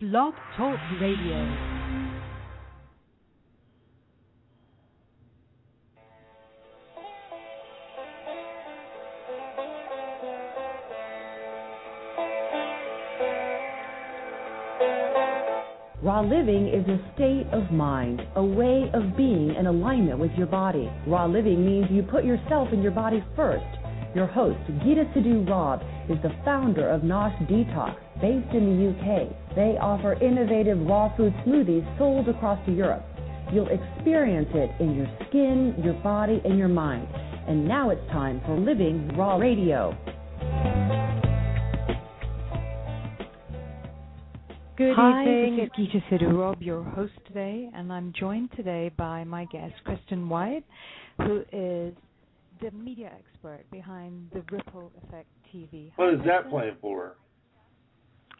Blog Talk Radio. Raw living is a state of mind, a way of being in alignment with your body. Raw living means you put yourself and your body first. Your host, Geeta Sidhu Rob, is the founder of Nosh Detox, based in the UK. They offer innovative raw food smoothies sold across Europe. You'll experience it in your skin, your body, and your mind. And now it's time for Living Raw Radio. Good Hi, evening. this is Geeta Sidhu Rob, your host today, and I'm joined today by my guest, Kristen White, who is the media expert behind the Ripple Effect TV. What is that Kristen? playing for?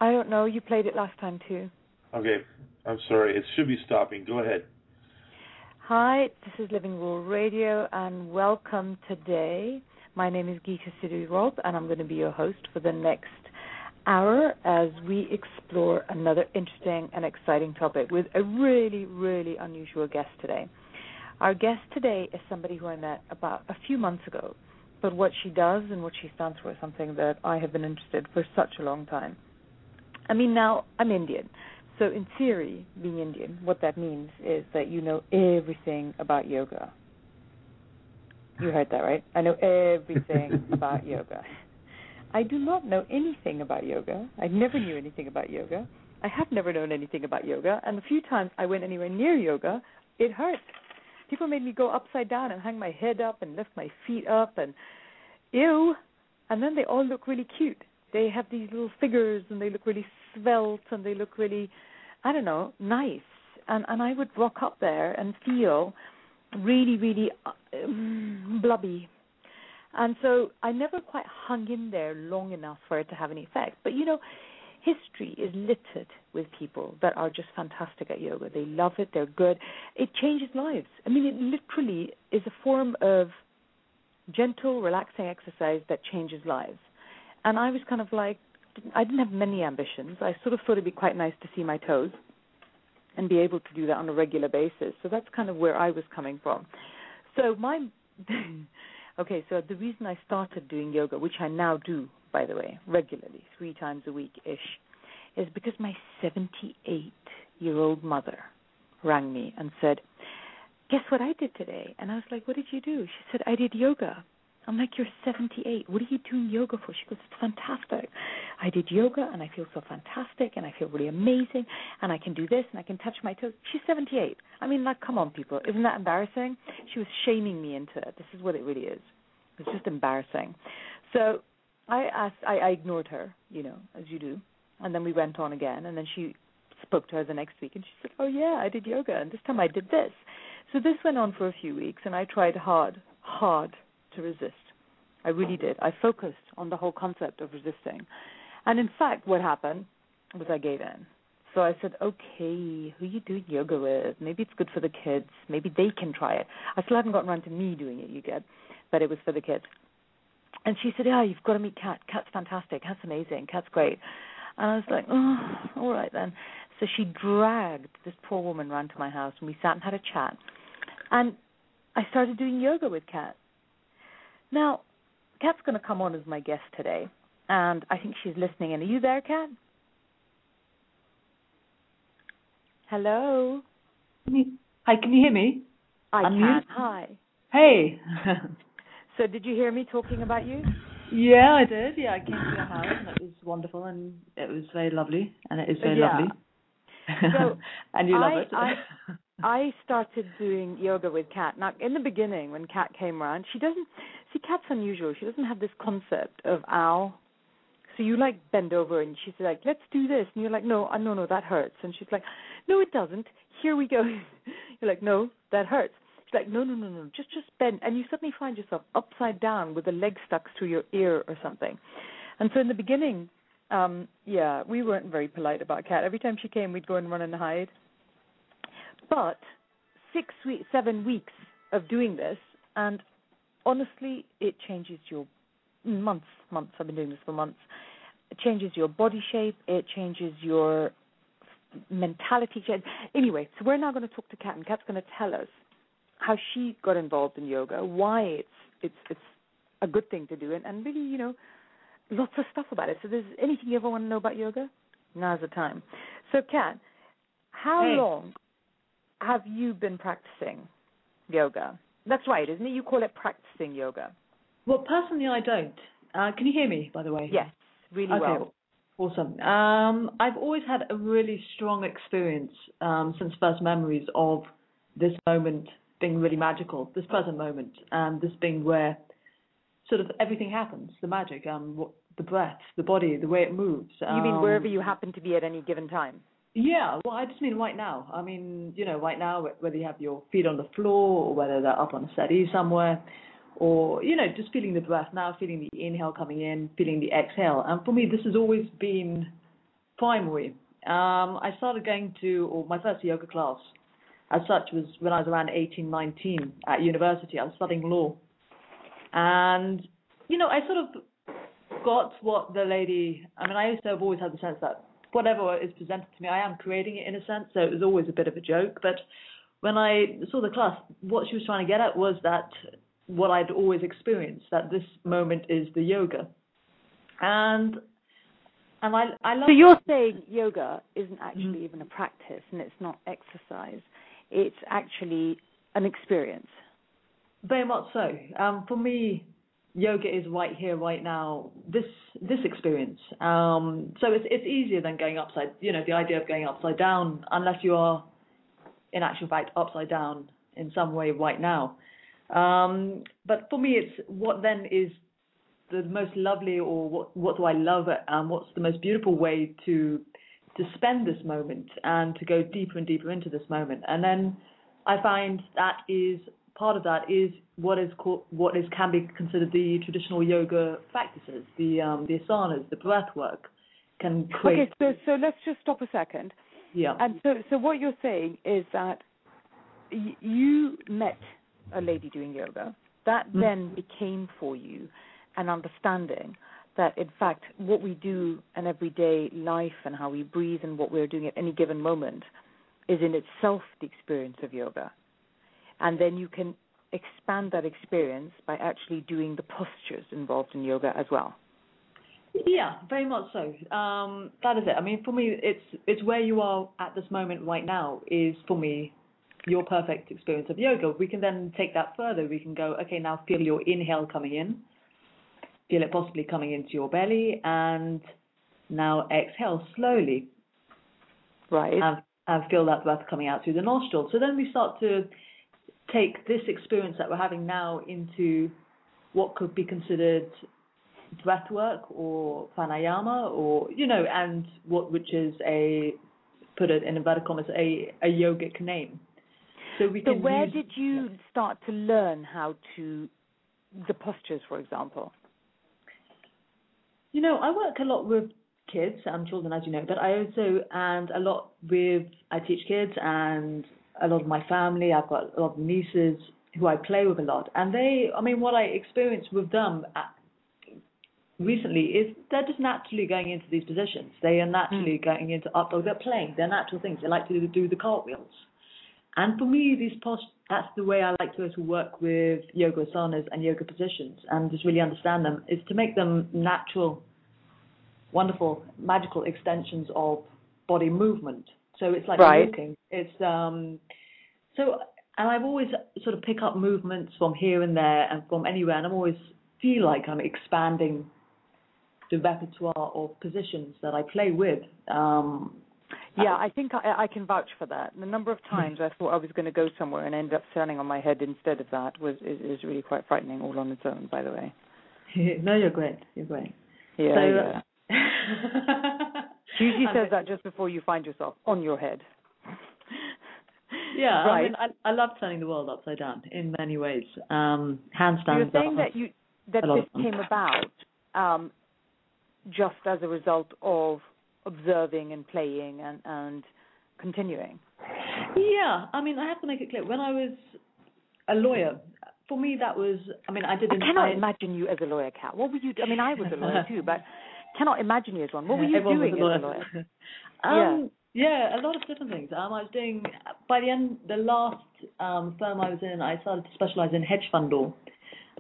I don't know. You played it last time too. Okay, I'm sorry. It should be stopping. Go ahead. Hi, this is Living Raw Radio, and welcome today. My name is Geeta Sidhu Rob, and I'm going to be your host for the next hour as we explore another interesting and exciting topic with a really, really unusual guest today. Our guest today is somebody who I met about a few months ago, but what she does and what she stands for is something that I have been interested for such a long time. I mean, now I'm Indian, so in theory, being Indian, what that means is that you know everything about yoga. You heard that right? I know everything about yoga. I do not know anything about yoga. I never knew anything about yoga. I have never known anything about yoga, and the few times I went anywhere near yoga, it hurt. People made me go upside down and hang my head up and lift my feet up and ew. And then they all look really cute. They have these little figures and they look really svelte and they look really I don't know, nice. And and I would rock up there and feel really really um, blubby and so I never quite hung in there long enough for it to have any effect. But you know, history is littered with people that are just fantastic at yoga. They love it, they're good. It changes lives. I mean, it literally is a form of gentle, relaxing exercise that changes lives. And I was kind of like, I didn't have many ambitions. I sort of thought it'd be quite nice to see my toes and be able to do that on a regular basis. So that's kind of where I was coming from. So my Okay, so the reason I started doing yoga, which I now do, by the way, regularly, three times a week ish, is because my 78 year old mother rang me and said, Guess what I did today? And I was like, What did you do? She said, I did yoga. I'm like, You're 78. What are you doing yoga for? She goes, It's fantastic. I did yoga and I feel so fantastic and I feel really amazing and I can do this and I can touch my toes. She's 78. I mean, like, come on, people. Isn't that embarrassing? She was shaming me into it. This is what it really is. It's just embarrassing. So I asked, I, I ignored her, you know, as you do. And then we went on again and then she spoke to her the next week and she said, Oh, yeah, I did yoga and this time I did this. So this went on for a few weeks and I tried hard, hard to resist. I really did. I focused on the whole concept of resisting. And in fact, what happened was I gave in. So I said, okay, who you doing yoga with? Maybe it's good for the kids. Maybe they can try it. I still haven't gotten around to me doing it, you get, but it was for the kids. And she said, yeah, you've got to meet Cat. Cat's fantastic. Cat's amazing. Cat's great. And I was like, oh, all right then. So she dragged this poor woman round to my house, and we sat and had a chat. And I started doing yoga with Cat. Now, Cat's going to come on as my guest today, and I think she's listening in. Are you there, Cat? Hello. Hi, can you hear me? I Unmute? can. Hi. Hey. So, did you hear me talking about you? yeah, I did. Yeah, I came to your house and it was wonderful and it was very lovely and it is very Yeah. lovely. So, and you love I- it. I- I started doing yoga with Cat. Now, in the beginning, when Cat came around, she doesn't see Cat's unusual. She doesn't have this concept of ow. So you like bend over and she's like, "Let's do this," and you're like, "No, uh, no, no, that hurts." And she's like, "No, it doesn't. Here we go." you're like, "No, that hurts." She's like, "No, no, no, no, just just bend," and you suddenly find yourself upside down with a leg stuck through your ear or something. And so in the beginning, um, yeah, we weren't very polite about Cat. Every time she came, we'd go and run and hide. But six weeks, seven weeks of doing this, and honestly, it changes your months, months. I've been doing this for months. It changes your body shape. It changes your mentality. Anyway, so we're now going to talk to Cat, and Cat's going to tell us how she got involved in yoga, why it's it's it's a good thing to do, and, and really, you know, lots of stuff about it. So, there's anything you ever want to know about yoga? Now's the time. So, Cat, how Hey. long have you been practicing yoga? That's right, isn't it? You call it practicing yoga. Well, personally, I don't. Uh, can you hear me, by the way? Yes, really Okay. well. Awesome. Um, I've always had a really strong experience um, since first memories of this moment being really magical, this present moment, and this being where sort of everything happens, the magic, um, what, the breath, the body, the way it moves. You mean um, wherever you happen to be at any given time? Yeah, well, I just mean right now. I mean, you know, right now, whether you have your feet on the floor or whether they're up on a settee somewhere, or you know, just feeling the breath now, feeling the inhale coming in, feeling the exhale. And for me, this has always been primary. Um, I started going to, or my first yoga class, as such, was when I was around 18, 19 at university. I was studying law, and you know, I sort of got what the lady. I mean, I used to have always had the sense that whatever is presented to me, I am creating it in a sense. So it was always a bit of a joke. But when I saw the class, what she was trying to get at was that what I'd always experienced, that this moment is the yoga, and and I I love. So you're saying yoga isn't actually even a practice and it's not exercise. It's actually an experience. Very much so. Um, for me, yoga is right here, right now. This this experience. Um, so it's it's easier than going upside. You know, the idea of going upside down, unless you are, in actual fact, upside down in some way right now. Um, but for me, it's what then is the most lovely, or what what do I love? Um, what's the most beautiful way to to spend this moment and to go deeper and deeper into this moment, and then I find that is part of that is what is called what is can be considered the traditional yoga practices, the um, the asanas, the breath work, can create. Okay, so so let's just stop a second. yeah. And so so what you're saying is that y- you met a lady doing yoga. That Mhm. then became for you an understanding that in fact what we do in everyday life and how we breathe and what we're doing at any given moment is in itself the experience of yoga. And then you can expand that experience by actually doing the postures involved in yoga as well. Yeah, very much so. Um, that is it. I mean, for me, it's it's where you are at this moment right now is for me your perfect experience of yoga. We can then take that further. We can go, okay, now feel your inhale coming in, feel it possibly coming into your belly, and now exhale slowly Right? and, and feel that breath coming out through the nostrils. So then we start to take this experience that we're having now into what could be considered breath work or pranayama or you know and what which is a put it in inverted commas a a yogic name so we So where use, did you start to learn how to the postures, for example? you know i work a lot with kids and children as you know but i also and a lot with i teach kids and a lot of my family i've got a lot of nieces who i play with a lot and they i mean what i experience with them uh, recently is they're just naturally going into these positions. They are naturally mm. going into up dog. They're playing. They're natural things. They like to do the cartwheels. And for me, these post that's the way I like to, to work with yoga asanas and yoga positions and just really understand them is to make them natural, wonderful, magical extensions of body movement. So it's like Right. walking. It's um so and I've always sort of pick up movements from here and there and from anywhere and I'm always feel like I'm expanding the repertoire of positions that I play with. Um, Yeah, I think I, I can vouch for that. The number of times I thought I was going to go somewhere and ended up standing on my head instead of that was is, is really quite frightening, all on its own. By the way. no, you're great. You're great. Yeah. So, yeah. She usually says that just before you find yourself on your head. Yeah, I Right. mean, I, I love turning the world upside down in many ways. Um, handstands. You're saying that you that this came about um, just as a result of observing and playing and and continuing. Yeah, I mean, I have to make it clear. When I was a lawyer, for me that was. I mean, I I didn't. cannot I, imagine you as a lawyer, Cat. What were you? I mean, I was a lawyer too, but cannot imagine you as one. What were you doing as a lawyer? um, Yeah, a lot of different things. Um, I was doing by the end, the last um, firm I was in, I started to specialize in hedge fund law,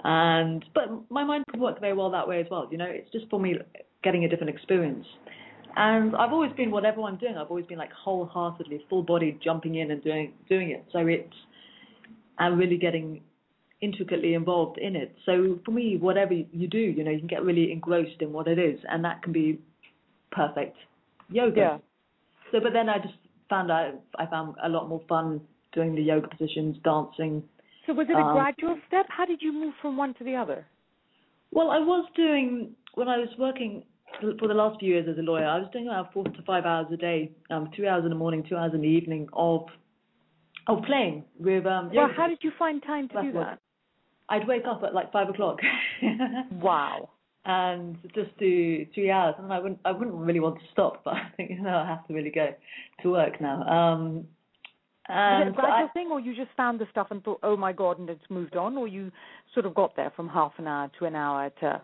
and but my mind could work very well that way as well. You know, it's just for me getting a different experience. And I've always been whatever I'm doing. I've always been like wholeheartedly, full body jumping in and doing doing it. So it's I'm really getting intricately involved in it. So for me, whatever you do, you know, you can get really engrossed in what it is, and that can be perfect yoga. Yeah. So, but then I just found out I found a lot more fun doing the yoga positions, dancing. So was it a Um, gradual step? How did you move from one to the other? Well, I was doing when I was working for the last few years as a lawyer. I was doing about four to five hours a day, um, two hours in the morning, two hours in the evening of of playing with um. Well, yoga how did you find time to do That's that? I'd wake up at like five o'clock. Wow. and just do three hours, and I wouldn't, I wouldn't really want to stop, but I think you know I have to really go to work now. Um, Was it and a so I- thing, or you just found the stuff and thought, "Oh my God," and it's moved on, or you sort of got there from half an hour to an hour to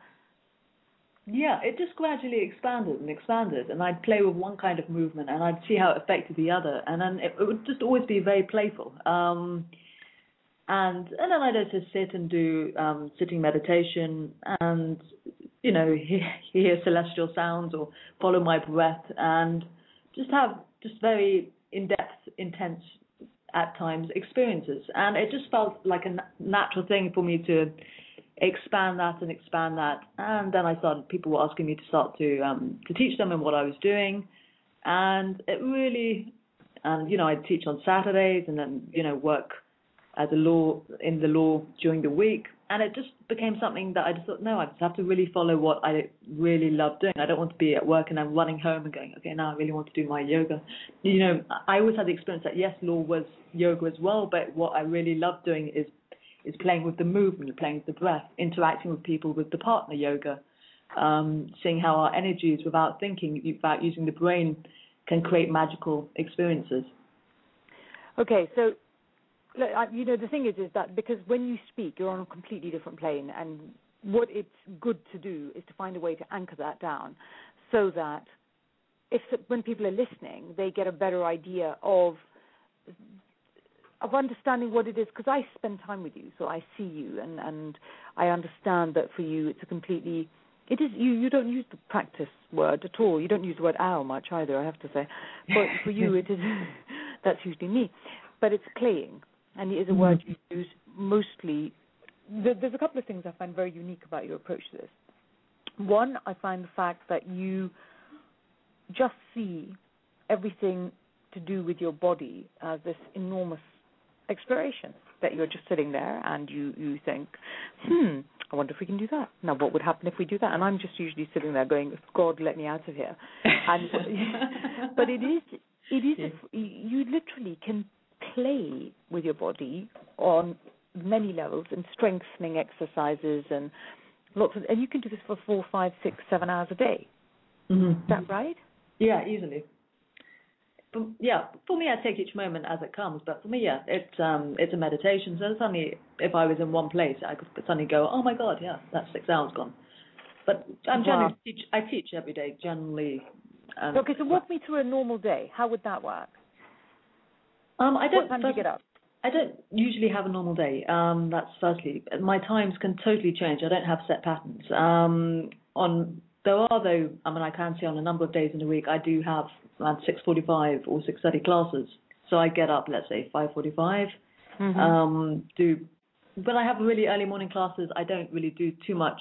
Yeah, it just gradually expanded and expanded, and I'd play with one kind of movement, and I'd see how it affected the other, and then it, it would just always be very playful. Um, and and then I'd also sit and do um, sitting meditation, and you know hear, hear celestial sounds or follow my breath, and just have just very in-depth, intense at times experiences, and it just felt like a natural thing for me to expand that and expand that. And then I started, people were asking me to start to um, to teach them in what I was doing, and it really, and you know, I'd teach on Saturdays and then you know work as a law in the law during the week, and it just became something that I just thought, no, I just have to really follow what I really love doing. I don't want to be at work and I'm running home and going, okay, now I really want to do my yoga. You know, I always had the experience that yes, law was yoga as well, but what I really love doing is is playing with the movement, playing with the breath, interacting with people with the partner yoga, um, seeing how our energies, without thinking, without using the brain, can create magical experiences. Okay, so look, I- you know the thing is, is that because when you speak, you're on a completely different plane, and what it's good to do is to find a way to anchor that down, so that if when people are listening, they get a better idea of of understanding what it is. Because I spend time with you, so I see you, and and I understand that for you, it's a completely it is you. You don't use the practice word at all. You don't use the word "ow" much either. I have to say, but for you, it is. that's usually me, but it's playing, and it is a word you use mostly. There's a couple of things I find very unique about your approach to this. One, I find the fact that you just see everything to do with your body as this enormous exploration that you're just sitting there and you you think, hmm, I wonder if we can do that. Now, what would happen if we do that? And I'm just usually sitting there going, God, let me out of here. And but it is it is a, you literally can play with your body on many levels and strengthening exercises and lots of and you can do this for four, five, six, seven hours a day. Mm-hmm. Is that right? Yeah, easily. For, yeah, for me, I take each moment as it comes. But for me, yeah, it's um, it's a meditation. So suddenly, if I was in one place, I could suddenly go, oh my god, yeah, that's six hours gone. But I'm Wow. generally teach. I teach every day, generally. And, Okay, so walk me through a normal day. How would that work? Um, I don't. What time do you get up? I don't usually have a normal day. Um, that's firstly. My times can totally change. I don't have set patterns. Um, on there are though. I mean, I can see on a number of days in a week I do have around six forty-five or six thirty classes. So I get up, let's say five forty-five. Mm-hmm. Um, do when I have really early morning classes, I don't really do too much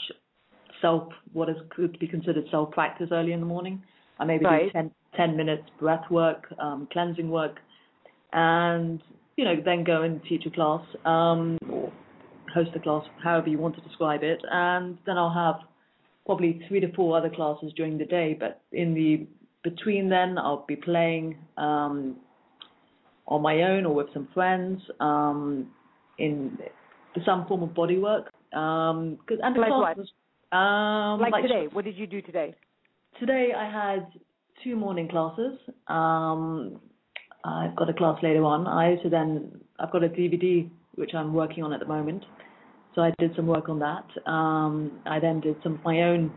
self what is could be considered self practice early in the morning. I maybe Right. do 10, 10 minutes breath work, um, cleansing work, and you know then go and teach a class um, or host a class, however you want to describe it, and then I'll have probably three to four other classes during the day. But in the between then, I'll be playing um, on my own or with some friends um, in some form of body work. Um, 'cause- and Like what? was um, like, today, what did you do today? Today I had two morning classes. Um, I've got a class later on. I also then I've got a DVD which I'm working on at the moment. So I did some work on that. Um, I then did some of my own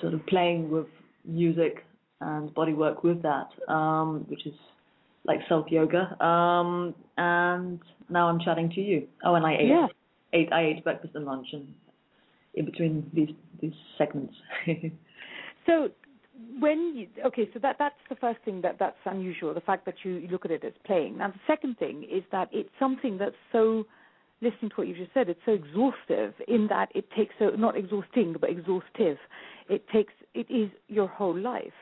sort of playing with music and body work with that, um, which is like self yoga. Um, and now I'm chatting to you. Oh, and I ate, Yeah. ate I ate breakfast and lunch, and in between these these segments. So when you okay, so that that's the first thing that that's unusual, the fact that you, look at it as playing. Now the second thing is that it's something that's so listening to what you just said, it's so exhaustive in that it takes so not exhausting but exhaustive. It takes it is your whole life.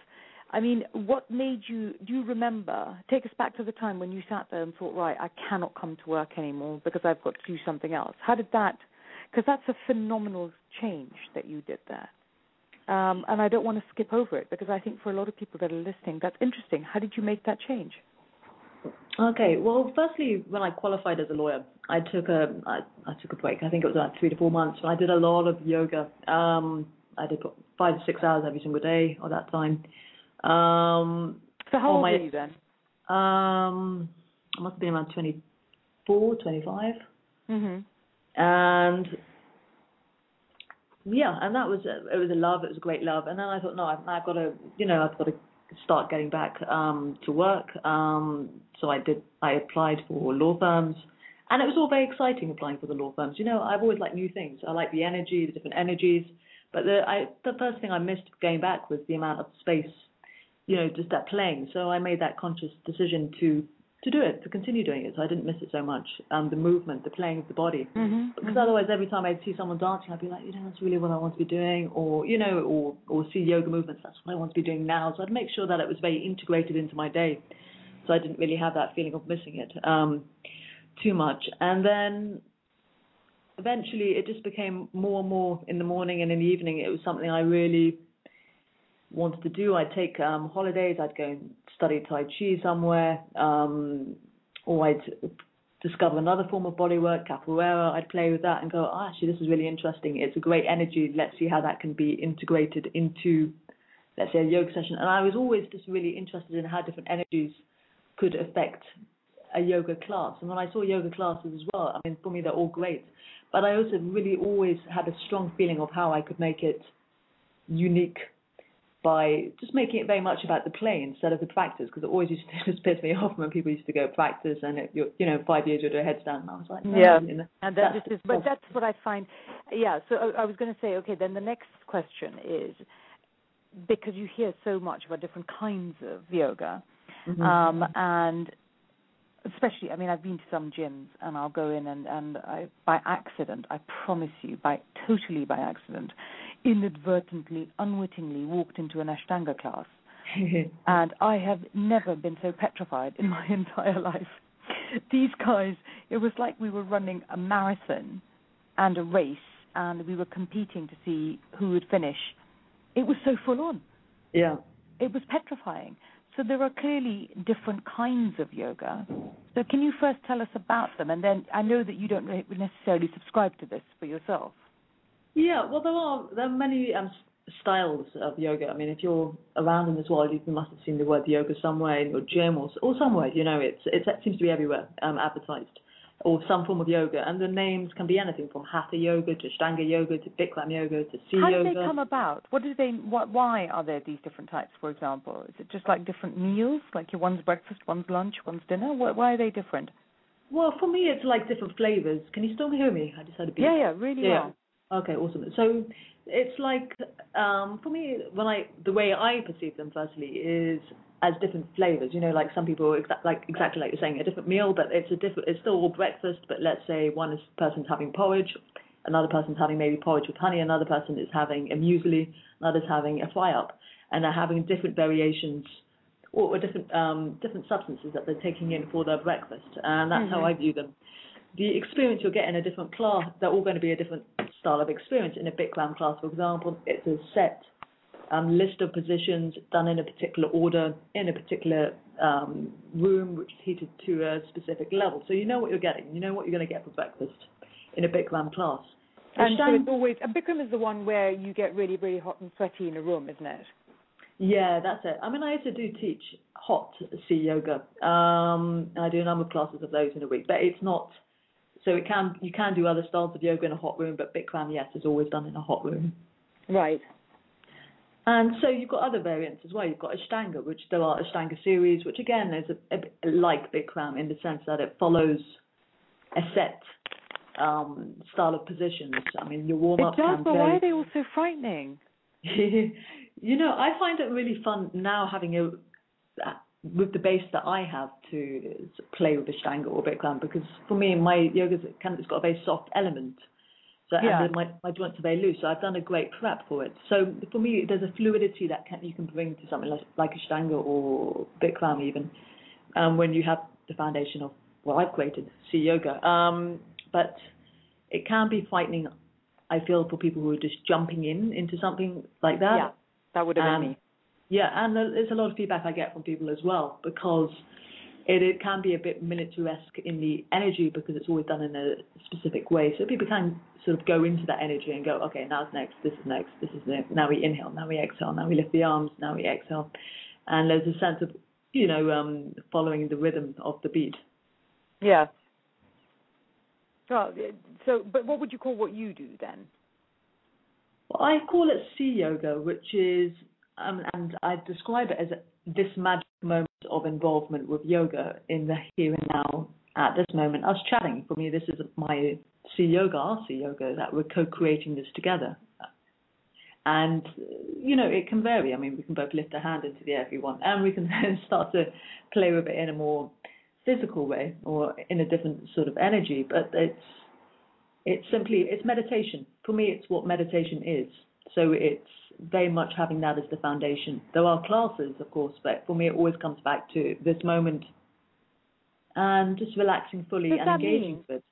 I mean, what made you do you remember take us back to the time when you sat there and thought, right, I cannot come to work anymore because I've got to do something else. How did that because that's a phenomenal change that you did there. Um, and I don't want to skip over it because I think for a lot of people that are listening, that's interesting. How did you make that change? Okay. Well, firstly, when I qualified as a lawyer, I took a I, I took a break. I think it was about three to four months. And I did a lot of yoga. Um, I did five to six hours every single day of that time. Um, So how old my- were you then? um, I must have been around 24, 25. hmm and yeah, and that was a, it was a love. It was a great love. And then I thought, no, I've, I've got to, you know, I've got to start getting back um, to work. Um, so I did. I applied for law firms, and it was all very exciting applying for the law firms. You know, I've always liked new things. I like the energy, the different energies. But the I, the first thing I missed going back was the amount of space, you know, just that playing. So I made that conscious decision to to do it, to continue doing it. So I didn't miss it so much. Um, the movement, the playing of the body. hmm Because otherwise, every time I'd see someone dancing, I'd be like, you know, that's really what I want to be doing, or you know, or or see yoga movements, that's what I want to be doing now. So I'd make sure that it was very integrated into my day, so I didn't really have that feeling of missing it um, too much. And then eventually, it just became more and more in the morning and in the evening. It was something I really wanted to do. I'd take um, holidays. I'd go and study Tai Chi somewhere, um, or I'd discover another form of bodywork, capoeira. I'd play with that and go, oh, actually, this is really interesting. It's a great energy. Let's see how that can be integrated into, let's say, a yoga session. And I was always just really interested in how different energies could affect a yoga class. And when I saw yoga classes as well, I mean, for me, they're all great. But I also really always had a strong feeling of how I could make it unique by just making it very much about the play instead of the practice because it always used to just piss me off when people used to go practice and it, you're, you know five years you'll do a headstand and I was like no, Yeah. you know, And that that's is, but that's what I find. Yeah. So I, I was going to say, okay, then the next question is because you hear so much about different kinds of yoga, Mhm. um, and especially, I mean, I've been to some gyms, and I'll go in and and I, by accident, I promise you, by totally by accident, inadvertently, unwittingly walked into an Ashtanga class, and I have never been so petrified in my entire life. These guys, it was like we were running a marathon and a race, and we were competing to see who would finish. It was so full on. yeah It was petrifying. So there are clearly different kinds of yoga. So can you first tell us about them, and then I know that you don't necessarily subscribe to this for yourself. Yeah well there are there are many um styles of yoga I mean if you're around in this world you must have seen the word yoga somewhere in your gym or or somewhere you know it's it's it seems to be everywhere um advertised or some form of yoga and the names can be anything from hatha yoga to ashtanga yoga to bikram yoga to sea How yoga do they come about? What do they? What, why are there these different types? For example, is it just like different meals, like your one's breakfast, one's lunch, one's dinner? Why, why are they different? well for me it's like different flavors can you still hear me I just had a beep. Yeah, yeah, really Yeah. well. Okay, awesome. So it's like um, for me, when I the way I perceive them firstly is as different flavors. You know, like some people exa- like exactly like you're saying, a different meal, but it's a different. It's still all breakfast, but let's say one is person's having porridge, another person's having maybe porridge with honey, another person is having a muesli, another's having a fry up, and they're having different variations or, or different um, different substances that they're taking in for their breakfast, and that's how Mhm. I view them. The experience you'll get in a different class, they're all going to be a different style of experience. In a Bikram class, for example, it's a set um, list of positions done in a particular order in a particular um, room, which is heated to a specific level. So you know what you're getting. You know what you're going to get for breakfast in a Bikram class. And so it's always a Bikram is the one where you get really, really hot and sweaty in a room, isn't it? Yeah, that's it. I mean, I also do teach hot CYoga. Um, I do a number of classes of those in a week, but it's not. So it can you can do other styles of yoga in a hot room, but Bikram, yes, is always done in a hot room. Right. And so you've got other variants as well. You've got Ashtanga, which there are Ashtanga series, which again is a, a, like Bikram in the sense that it follows a set um, style of positions. I mean, your warm up. It does, but why are they all so frightening? you know, I find it really fun now having a with the base that I have to play with Ashtanga or Bikram because for me, my yoga's kind of, it's got a very soft element. So yeah. and my my joints are very loose, so I've done a great prep for it. So for me, there's a fluidity that can, you can bring to something like, like Ashtanga or Bikram even, um, when you have the foundation of what I've created, C Yoga. Um, but it can be frightening. I feel for people who are just jumping in into something like that. Yeah, that would have been Um, me. Yeah, and there's a lot of feedback I get from people as well because it, it can be a bit militaresque in the energy because it's always done in a specific way. So people can sort of go into that energy and go, okay, now's next, this is next, this is next. Now we inhale, now we exhale, now we lift the arms, now we exhale, and there's a sense of you know um, following the rhythm of the beat. Yeah. Well, so, but what would you call what you do then? Well, I call it CYoga, which is, um, and I describe it as this magic moment of involvement with yoga in the here and now. At this moment, us chatting. For me, this is my CYoga, our CYoga, that we're co-creating this together. And you know, it can vary. I mean, we can both lift a hand into the air if we want, and we can then start to play with it in a more physical way or in a different sort of energy. But it's it's simply it's meditation. For me, it's what meditation is. So it's very much having that as the foundation. There are classes, of course, but for me, it always comes back to this moment and just relaxing fully Does and engaging mean- with it.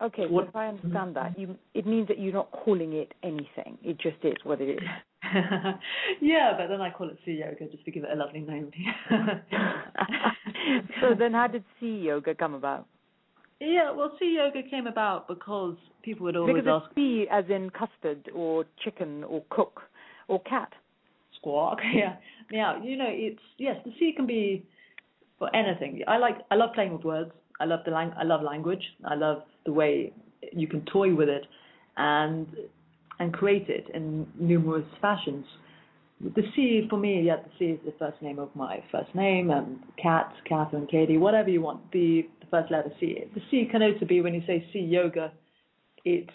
Okay, so What- if I understand that, mm-hmm. you it means that you're not calling it anything. It just is what it is. yeah, but then I call it sea yoga just to give it a lovely name. so then, how did CYoga come about? Yeah, well, CYoga came about because people would always Because ask C as in custard or chicken or cook or cat. squawk. Yeah, yeah. You know, it's yes. The C can be for anything. I like. I love playing with words. I love the lang- I love language. I love the way you can toy with it, and and create it in numerous fashions. The C for me, yeah, the C is the first name of my first name, and Cat, Catherine, Katie, whatever you want. The first letter C. The C can also be when you say sea yoga, it's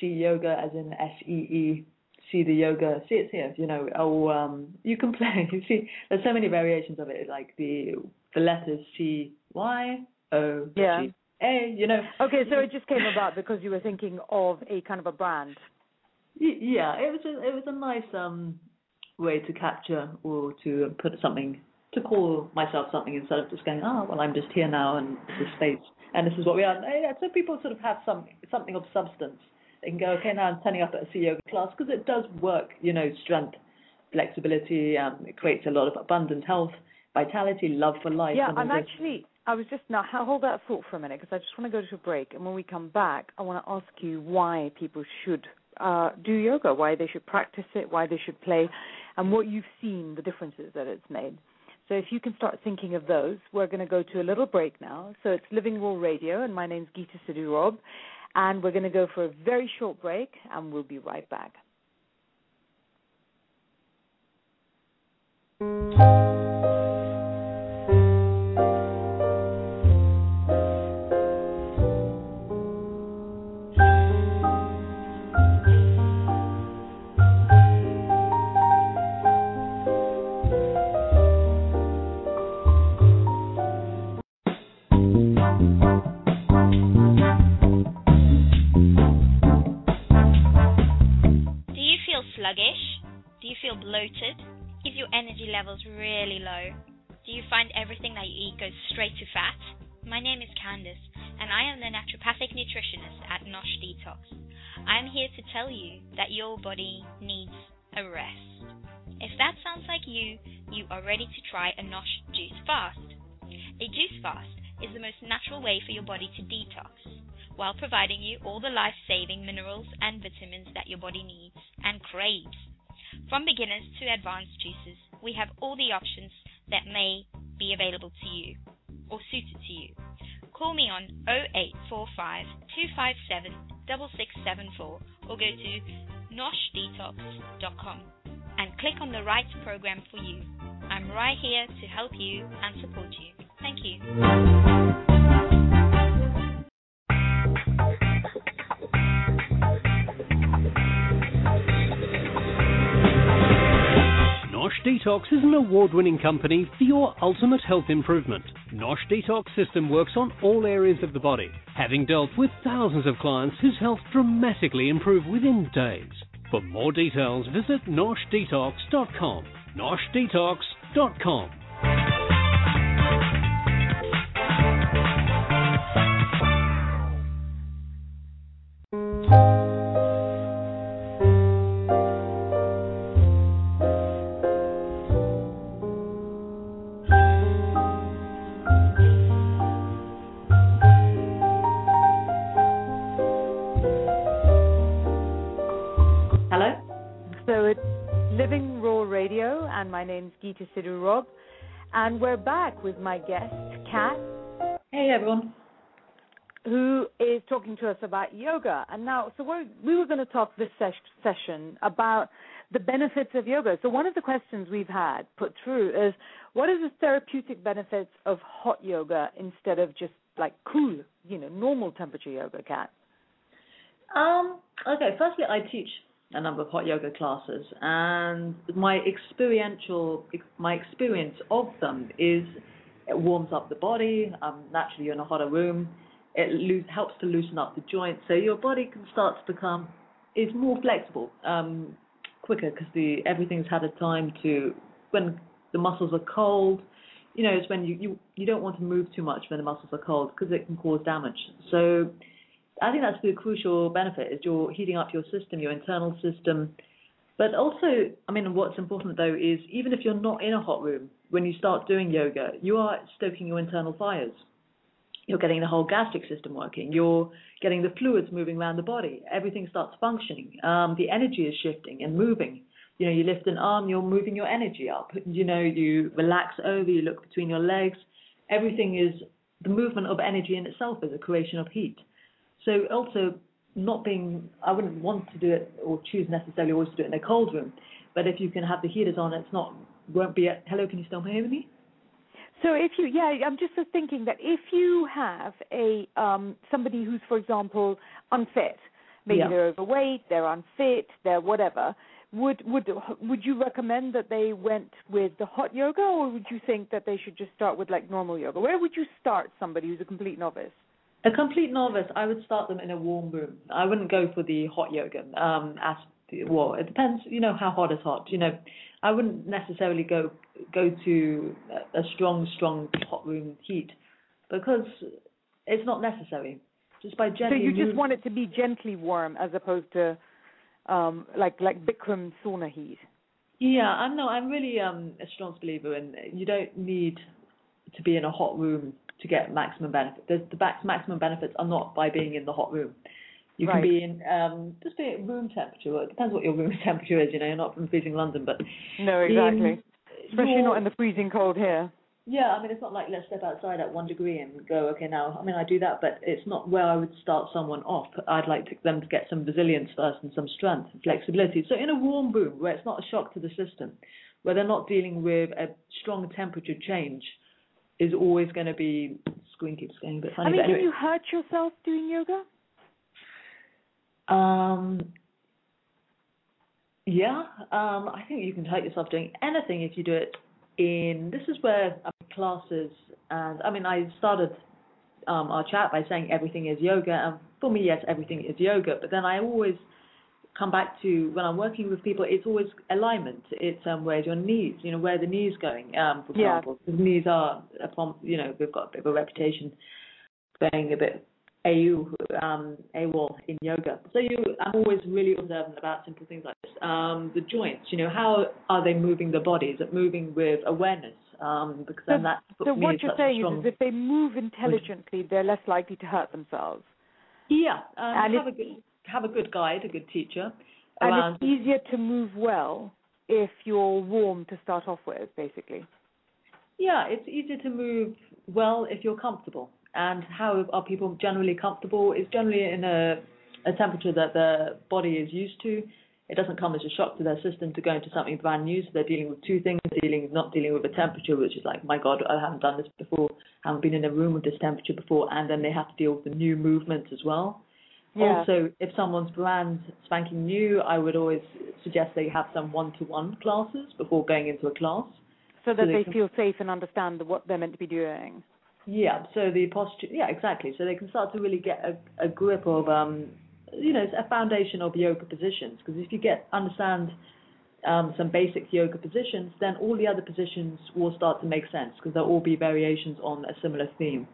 sea yoga as in S E E see the yoga, see it's here, you know, oh, um, you can play. You see, there's so many variations of it, like the the letters C Y O Yeah. G A, you know. Okay, so it just came about because you were thinking of a kind of a brand. Yeah, it was a, it was a nice um way to capture or to put something to call myself something instead of just going, oh well, I'm just here now and this is space and this is what we are. So people sort of have some something of substance. They can go, okay, now I'm turning up at a yoga class because it does work, you know, strength, flexibility. Um, it creates a lot of abundant health, vitality, love for life. Yeah, and I'm actually. I was just now ho- hold that thought for a minute because I just want to go to a break, and when we come back, I want to ask you why people should uh, do yoga, why they should practice it, why they should play, and what you've seen the differences that it's made. So if you can start thinking of those, we're going to go to a little break now. So it's Living Raw Radio, and my name's Geeta Sidhu Rob, and we're going to go for a very short break, and we'll be right back. Company for your ultimate health improvement. Nosh Detox system works on all areas of the body, having dealt with thousands of clients whose health dramatically improved within days. For more details, visit noshdetox.com. noshdetox.com. Hello? My name's Geeta Sidhu Rob, and we're back with my guest, Cat, Hey everyone. who is talking to us about yoga. And now, so we're, we were going to talk this ses- session about the benefits of yoga. So one of the questions we've had put through is, what is the therapeutic benefits of hot yoga instead of just like cool, you know, normal temperature yoga, Cat? Um, okay, firstly, I teach a number of hot yoga classes, and my experiential, my experience of them is it warms up the body. Um, naturally, you're in a hotter room. It loo- helps to loosen up the joints, so your body can start to become is more flexible, um, quicker because the everything's had a time to when the muscles are cold. You know, it's when you you you don't want to move too much when the muscles are cold because it can cause damage. So I think that's the crucial benefit is you're heating up your system, your internal system. But also, I mean, what's important though is even if you're not in a hot room, when you start doing yoga, you are stoking your internal fires. You're getting the whole gastric system working. You're getting the fluids moving around the body. Everything starts functioning. Um, the energy is shifting and moving. You know, you lift an arm, you're moving your energy up. You know, you relax over, you look between your legs. Everything is the movement of energy in itself is a creation of heat. So also not being, I wouldn't want to do it or choose necessarily always to do it in a cold room. But if you can have the heaters on, it's not won't be. A, hello, can you still hear me? So if you, yeah, I'm just thinking that if you have a um, somebody who's, for example, unfit, maybe Yeah. they're overweight, they're unfit, they're whatever, would would would you recommend that they went with the hot yoga, or would you think that they should just start with like normal yoga? Where would you start somebody who's a complete novice? A complete novice, I would start them in a warm room. I wouldn't go for the hot yoga. Um, as well, it depends. You know how hot is hot. You know, I wouldn't necessarily go go to a strong, strong hot room heat because it's not necessary. Just by gently. So you just want it to be gently warm as opposed to um, like like Bikram sauna heat. Yeah, I'm no, I'm really um a strong believer in you don't need to be in a hot room to get maximum benefit. The, the maximum benefits are not by being in the hot room. You can be in um just be at room temperature. It depends what your room temperature is. You know, you're not from freezing London, but No, exactly. Especially your- not in the freezing cold here. Yeah, I mean, it's not like let's step outside at one degree and go, okay, now, I mean, I do that, but it's not where I would start someone off. I'd like to, them to get some resilience first and some strength and flexibility. So in a warm room where it's not a shock to the system, where they're not dealing with a strong temperature change, is always going to be, screen keeps getting a bit funny, I mean, anyway. can you hurt yourself doing yoga? Um, yeah, um, I think you can hurt yourself doing anything if you do it in. This is where classes and I mean, I started um, our chat by saying everything is yoga, and for me, yes, everything is yoga. But then I always come back to when I'm working with people, it's always alignment. It's um, where's your knees? You know, where are the knees going? Um, for Yeah. example, the knees are upon. You know, we've got a bit of a reputation being a bit AU, um, AWOL in yoga. So you, I'm always really observant about simple things like this. Um, the joints, you know, how are they moving the body? Is it moving with awareness? Um, because then that So what you're saying is if they move intelligently, they're less likely to hurt themselves, yeah, um, and have a good have a good guide, a good teacher and it's easier to move well if you're warm to start off with, basically. Yeah, it's easier to move well if you're comfortable. And how are people generally comfortable? Is generally in a, a temperature that their body is used to. it doesn't come as a shock to their system to go into something brand new. So they're dealing with two things: dealing not dealing with a temperature, which is like, my God, I haven't done this before, I haven't been in a room with this temperature before, and then they have to deal with the new movements as well. Yeah. Also, if someone's brand spanking new, I would always suggest they have some one-to-one classes before going into a class. so that so they they can- feel safe and understand what they're meant to be doing. Yeah, so the posture, yeah, exactly. So they can start to really get a, a grip of, um, you know, a foundation of yoga positions. Because if you get understand um, some basic yoga positions, then all the other positions will start to make sense because they'll all be variations on a similar theme.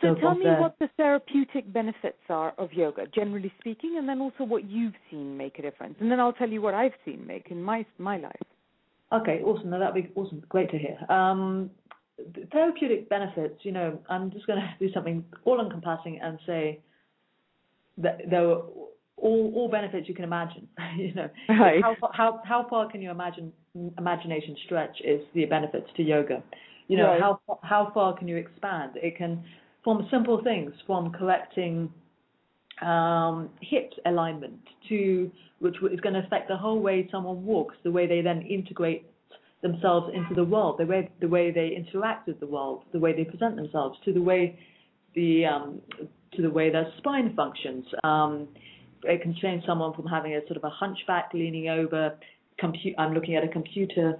So, tell me the- what the therapeutic benefits are of yoga, generally speaking, and then also what you've seen make a difference. And then I'll tell you what I've seen make in my my life. Okay, awesome. Now that'd be awesome. Great to hear. Um, the therapeutic benefits, you know, I'm just going to do something all encompassing and say that there are all all benefits you can imagine. you know, Right. how how how far can you imagine imagination stretch is the benefits to yoga. You know, Right. how how far can you expand? It can from simple things, from correcting um, hip alignment to which is going to affect the whole way someone walks, the way they then integrate themselves into the world, the way the way they interact with the world, the way they present themselves, to the way the um, to the way their spine functions. Um, it can change someone from having a sort of a hunchback, leaning over, compu- I'm looking at a computer,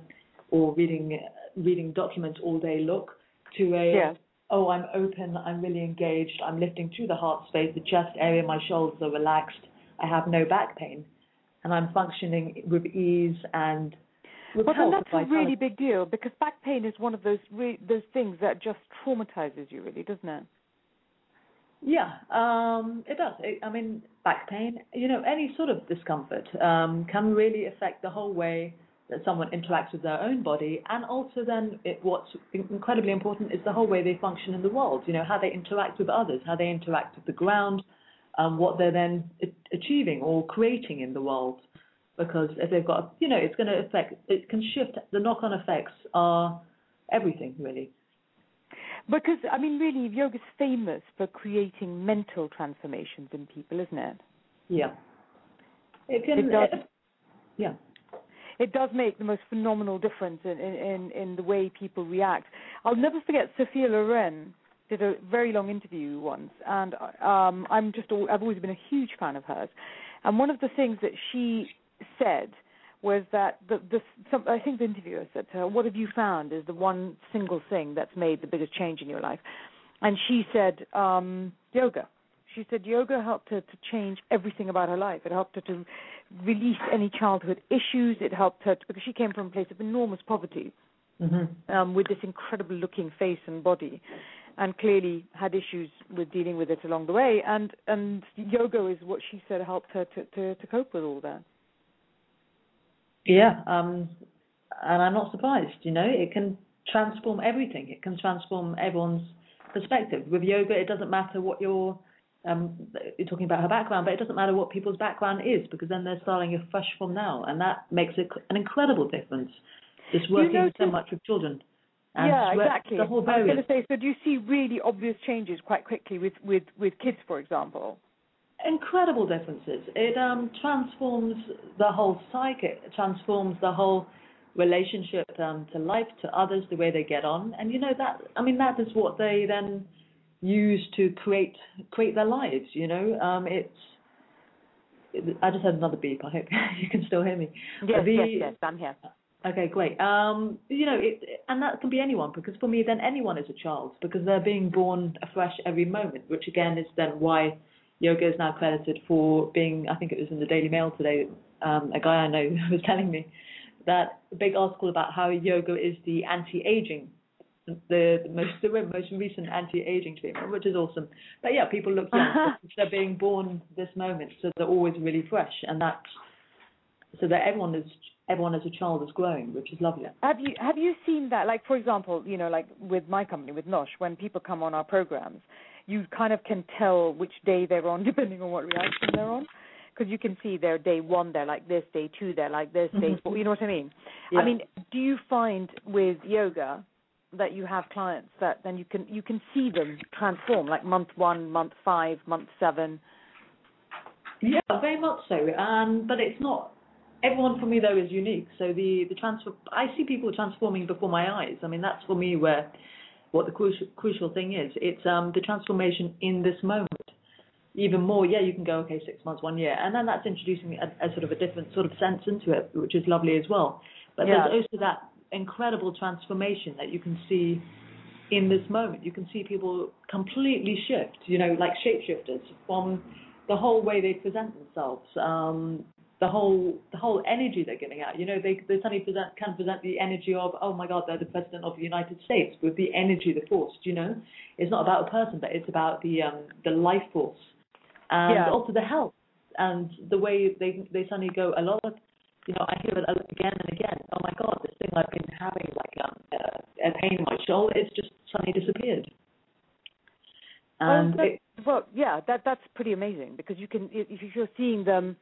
or reading reading documents all day look, to a. oh I'm open, I'm really engaged, I'm lifting through the heart space, the chest area, my shoulders are relaxed, I have no back pain, and I'm functioning with ease and with health, that's a really big deal because back pain is one of those re- those things that just traumatizes you, really, doesn't it? Yeah, um, it does. It, I mean, back pain, you know, any sort of discomfort um, can really affect the whole way that someone interacts with their own body, and also then it, what's incredibly important is the whole way they function in the world. You know, how they interact with others, how they interact with the ground, um, what they're then achieving or creating in the world. Because if they've got, you know, it's going to affect, it can shift. The knock-on effects are everything, really. Because I mean, really, yoga is famous for creating mental transformations in people, isn't it? Yeah. It can. It does. yeah. It does make the most phenomenal difference in, in, in, the way people react. I'll never forget Sophia Loren did a very long interview once, and um, I'm just I've always been a huge fan of hers. And one of the things that she said was that the, the some, I think the interviewer said to her, "What have you found is the one single thing that's made the biggest change in your life?" And she said, um, "Yoga." She said yoga helped her to change everything about her life. It helped her to release any childhood issues. It helped her to, because she came from a place of enormous poverty Mm-hmm. um, with this incredible looking face and body, and clearly had issues with dealing with it along the way. And and yoga is what she said helped her to to, to cope with all that. Yeah, um, and I'm not surprised. You know, it can transform everything. It can transform everyone's perspective. With yoga, it doesn't matter what your um, you're talking about her background, but it doesn't matter what people's background is because then they're starting afresh from now, and that makes a, an incredible difference. Just you working so much with children. And yeah, exactly. The whole I was going to say, so do you see really obvious changes quite quickly with with with kids, for example? incredible differences. It um, transforms the whole psyche. It transforms the whole relationship um, to life, to others, the way they get on, and you know that. I mean, that is what they then use to create create their lives. You know, um, it's. It, I just had another beep. I hope you can still hear me. Yes, The- yes, yes. I'm here. Okay, great. Um, you know, it, and that can be anyone because for me, then anyone is a child because they're being born afresh every moment, which again is then why yoga is now credited for being. I think it was in the Daily Mail today. Um, a guy I know was telling me that a big article about how yoga is the anti-aging, the, the most the most recent anti-aging treatment, which is awesome. But yeah, people look young they're being born this moment, so they're always really fresh, and that's so that everyone is everyone as a child is growing, which is lovely. Have you have you seen that? Like for example, you know, like with my company with Nosh, when people come on our programs, you kind of can tell which day they're on depending on what reaction they're on, because you can see their day one they're like this, day two they're like this, day Mhm. four. You know what I mean? Yeah. I mean, do you find with yoga that you have clients that then you can you can see them transform, like month one, month five, month seven? Yeah, very much so. Um, but it's not everyone for me though is unique. So the the transfer, I see people transforming before my eyes. I mean, that's for me where what the crucial crucial thing is. It's um the transformation in this moment. Even more, yeah, you can go okay, six months, one year, and then that's introducing a, a sort of a different sort of sense into it, which is lovely as well. But Yeah. there's also that incredible transformation that you can see in this moment. You can see people completely shift, you know, like shapeshifters from the whole way they present themselves, um, the whole the whole energy they're giving out. You know, they they suddenly present can present the energy of oh my God, they're the president of the United States with the energy, the force. You know, it's not about a person, but it's about the um, the life force and Yeah. also the health and the way they they suddenly go. A lot of you know, I hear it again and again. Oh my God, thing I've been having like um, uh, a pain in my shoulder, it's just suddenly disappeared. And well, it, well, yeah, that that's pretty amazing because you can if if you're seeing them,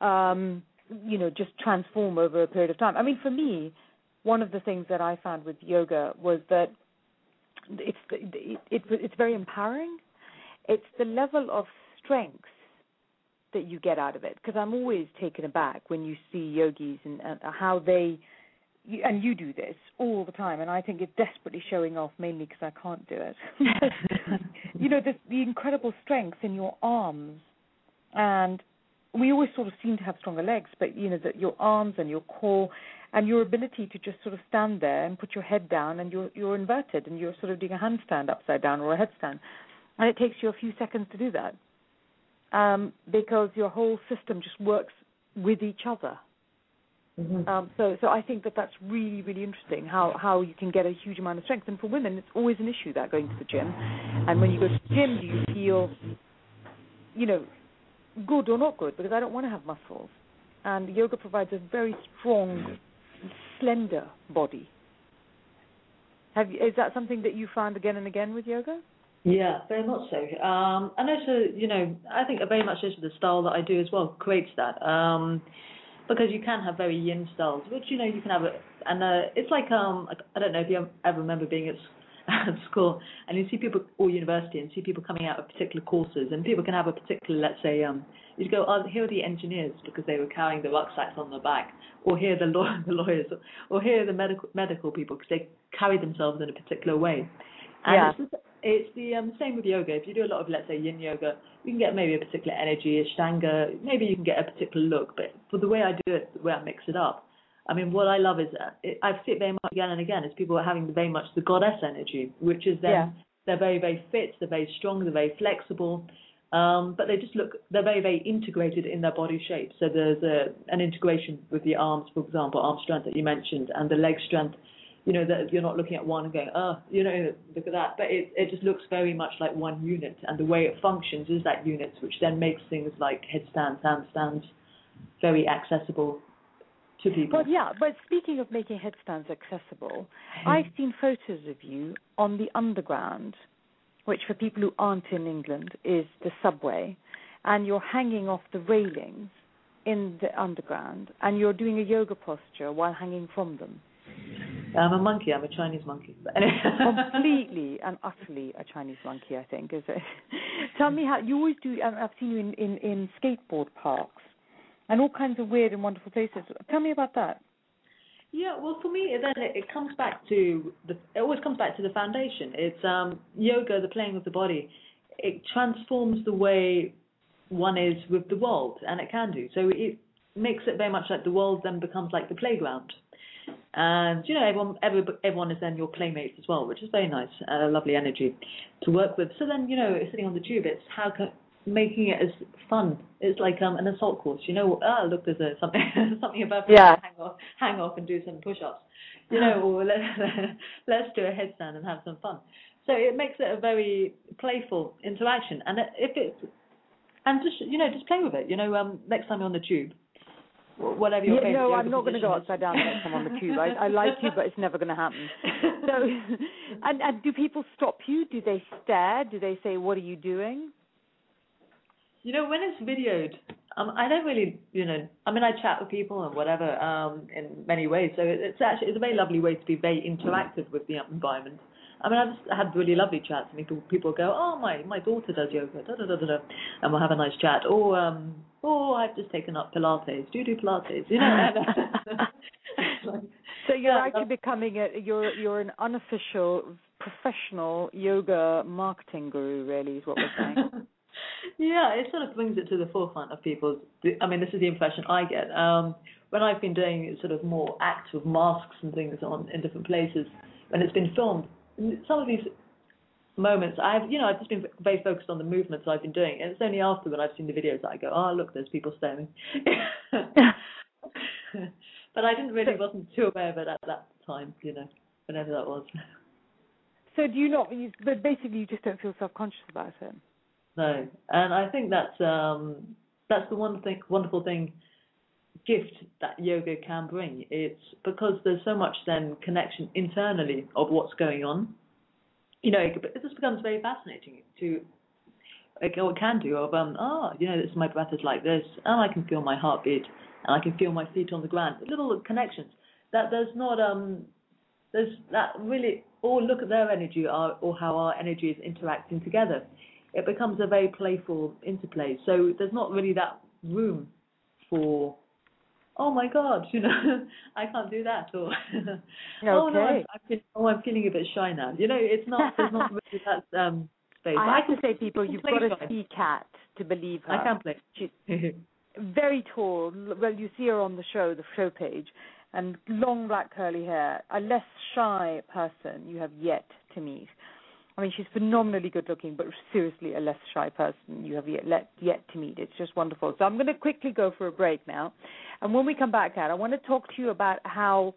um, you know, just transform over a period of time. I mean, for me, one of the things that I found with yoga was that it's it, it, it's very empowering. It's the level of strength that you get out of it because I'm always taken aback when you see yogis and, and how they you, and you do this all the time, and I think it's desperately showing off, mainly because I can't do it. you know, the, the incredible strength in your arms, and we always sort of seem to have stronger legs, but you know that your arms and your core and your ability to just sort of stand there and put your head down, and you're you're inverted, and you're sort of doing a handstand upside down or a headstand, and it takes you a few seconds to do that, um, because your whole system just works with each other. Mhm. Um, so, so I think that that's really, really interesting. How how you can get a huge amount of strength, and for women, it's always an issue that going to the gym. And when you go to the gym, do you feel, you know, good or not good? Because I don't want to have muscles, and yoga provides a very strong, slender body. Have you, is that something that you found again and again with yoga? Yeah, very much so. Um, and also, you know, I think very much also the style that I do as well creates that. Um, because you can have very yin styles, which you know you can have, a, and uh, it's like um, like, I don't know if you ever remember being at, s- at school and you see people or university and see people coming out of particular courses, and people can have a particular, let's say, um, you go, oh, here are the engineers because they were carrying the rucksacks on their back, or here are the, law- the lawyers, or here are the medical medical people because they carry themselves in a particular way. And Yeah. it's, the, it's the um, same with yoga. If you do a lot of, let's say, yin yoga, you can get maybe a particular energy, ashtanga, maybe you can get a particular look. But for the way I do it, the way I mix it up, I mean, what I love is uh, it, I see it very much again and again is people are having very much the goddess energy, which is then Yeah. they're very very fit, they're very strong, they're very flexible, um, but they just look they're very very integrated in their body shape. So there's a, an integration with the arms, for example, arm strength that you mentioned, and the leg strength. You know that you're not looking at one and going, oh, you know, look at that. But it it just looks very much like one unit, and the way it functions is that unit, which then makes things like headstands, handstands very accessible to people. But yeah, but speaking of making headstands accessible, hmm. I've seen photos of you on the underground, which for people who aren't in England is the subway, and you're hanging off the railings in the underground, and you're doing a yoga posture while hanging from them. I'm a monkey. I'm a Chinese monkey. Completely and utterly a Chinese monkey, I think. Is it? Tell me how you always do. I've seen you in, in in skateboard parks and all kinds of weird and wonderful places. Tell me about that. Yeah, well, for me, then it, it comes back to the. It always comes back to the foundation. It's um, yoga, the playing of the body. It transforms the way one is with the world, and it can do. So it makes it very much like the world then becomes like the playground. And you know, everyone, every, everyone is then your playmates as well, which is very nice, uh, lovely energy to work with. So then, you know, sitting on the tube, it's how can, making it as fun. It's like um, an assault course. You know, ah, look, there's a something something above. Yeah. Hang off, hang off, and do some push-ups. You know, or let, let's do a headstand and have some fun. So it makes it a very playful interaction, and if it's and just you know just play with it. You know, um, next time you're on the tube, whatever your Yeah, favorite no, yoga I'm not going to go upside down next time on the tube. I, I like you, but it's never going to happen. So, and, and do people stop you? Do they stare? Do they say, "What are you doing"? You know, when it's videoed, um, I don't really, you know, I mean, I chat with people and whatever, um, in many ways. So it- it's actually it's a very lovely way to be very interactive with the environment. I mean, I've had really lovely chats. I mean, people, people go, oh, my my daughter does yoga, da da da da da, and we'll have a nice chat. Or um, oh, I've just taken up Pilates. Do you do Pilates? You know. so you're Yeah, actually becoming a you're you're an unofficial professional yoga marketing guru, really, is what we're saying. yeah, it sort of brings it to the forefront of people's. I mean, this is the impression I get. Um, when I've been doing sort of more acts with masks and things on in different places, and it's been filmed, some of these moments I've you know I've just been very focused on the movements I've been doing, and it's only after when I've seen the videos that I go, oh look, there's people staring. but I didn't really wasn't too aware of it at that time, you know, whenever that was. so do you not? You, but basically, you just don't feel self-conscious about it. No, and I think that's um that's the one thing, wonderful thing, gift that yoga can bring. It's because there's so much then connection internally of what's going on. You know, it, just becomes very fascinating to like it can do of um oh you know this my breath is like this and I can feel my heartbeat and I can feel my feet on the ground. Little connections that there's not um there's that really or look at their energy or, or how our energy is interacting together. It becomes a very playful interplay. So there's not really that room for oh my god you know I can't do that or oh no I'm, I'm feeling, oh I'm feeling a bit shy now you know it's not there's not really that um space I have can to say, people, you've got to see Cat to believe her. I can play She's very tall. Well, you see her on the show, the show page, and long black curly hair. A less shy person you have yet to meet. I mean, she's phenomenally good looking, but seriously, a less shy person you have yet let, yet to meet. It's just wonderful. So I'm going to quickly go for a break now, and when we come back, Cat, I want to talk to you about how